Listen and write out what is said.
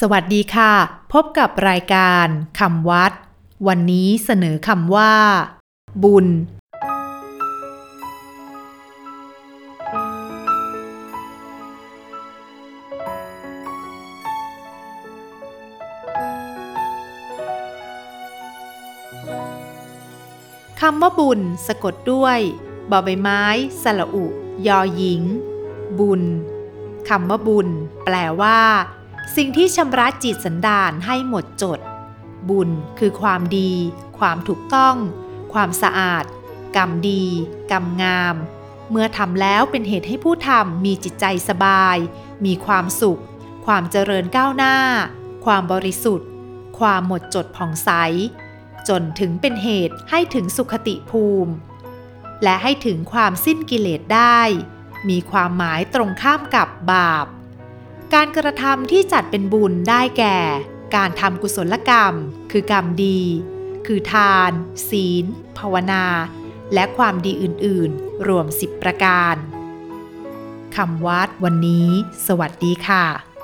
สวัสดีค่ะ พบกับรายการคำวัด วันนี้เสนอคำว่า บุญ คำว่าบุญสะกดด้วยบอใบไม้สระอุ ยอหญิง บุญคำว่าบุญ แปลว่า สิ่งที่ชำระจิตสันดานให้หมดจด บุญคือความดี ความถูกต้อง ความสะอาด กรรมดี กรรมงาม เมื่อทำแล้วเป็นเหตุให้ผู้ทำมีจิตใจสบาย มีความสุข ความเจริญก้าวหน้า ความบริสุทธิ์ ความหมดจดผ่องใส จนถึงเป็นเหตุให้ถึงสุขติภูมิ และให้ถึงความสิ้นกิเลสได้ มีความหมายตรงข้ามกับบาป การกระทำที่จัดเป็นบุญได้แก่ การทำกุศลกรรม คือกรรมดี คือทาน ศีล ภาวนา และความดีอื่น ๆ รวม 10 ประการคำวัดวันนี้ สวัสดีค่ะ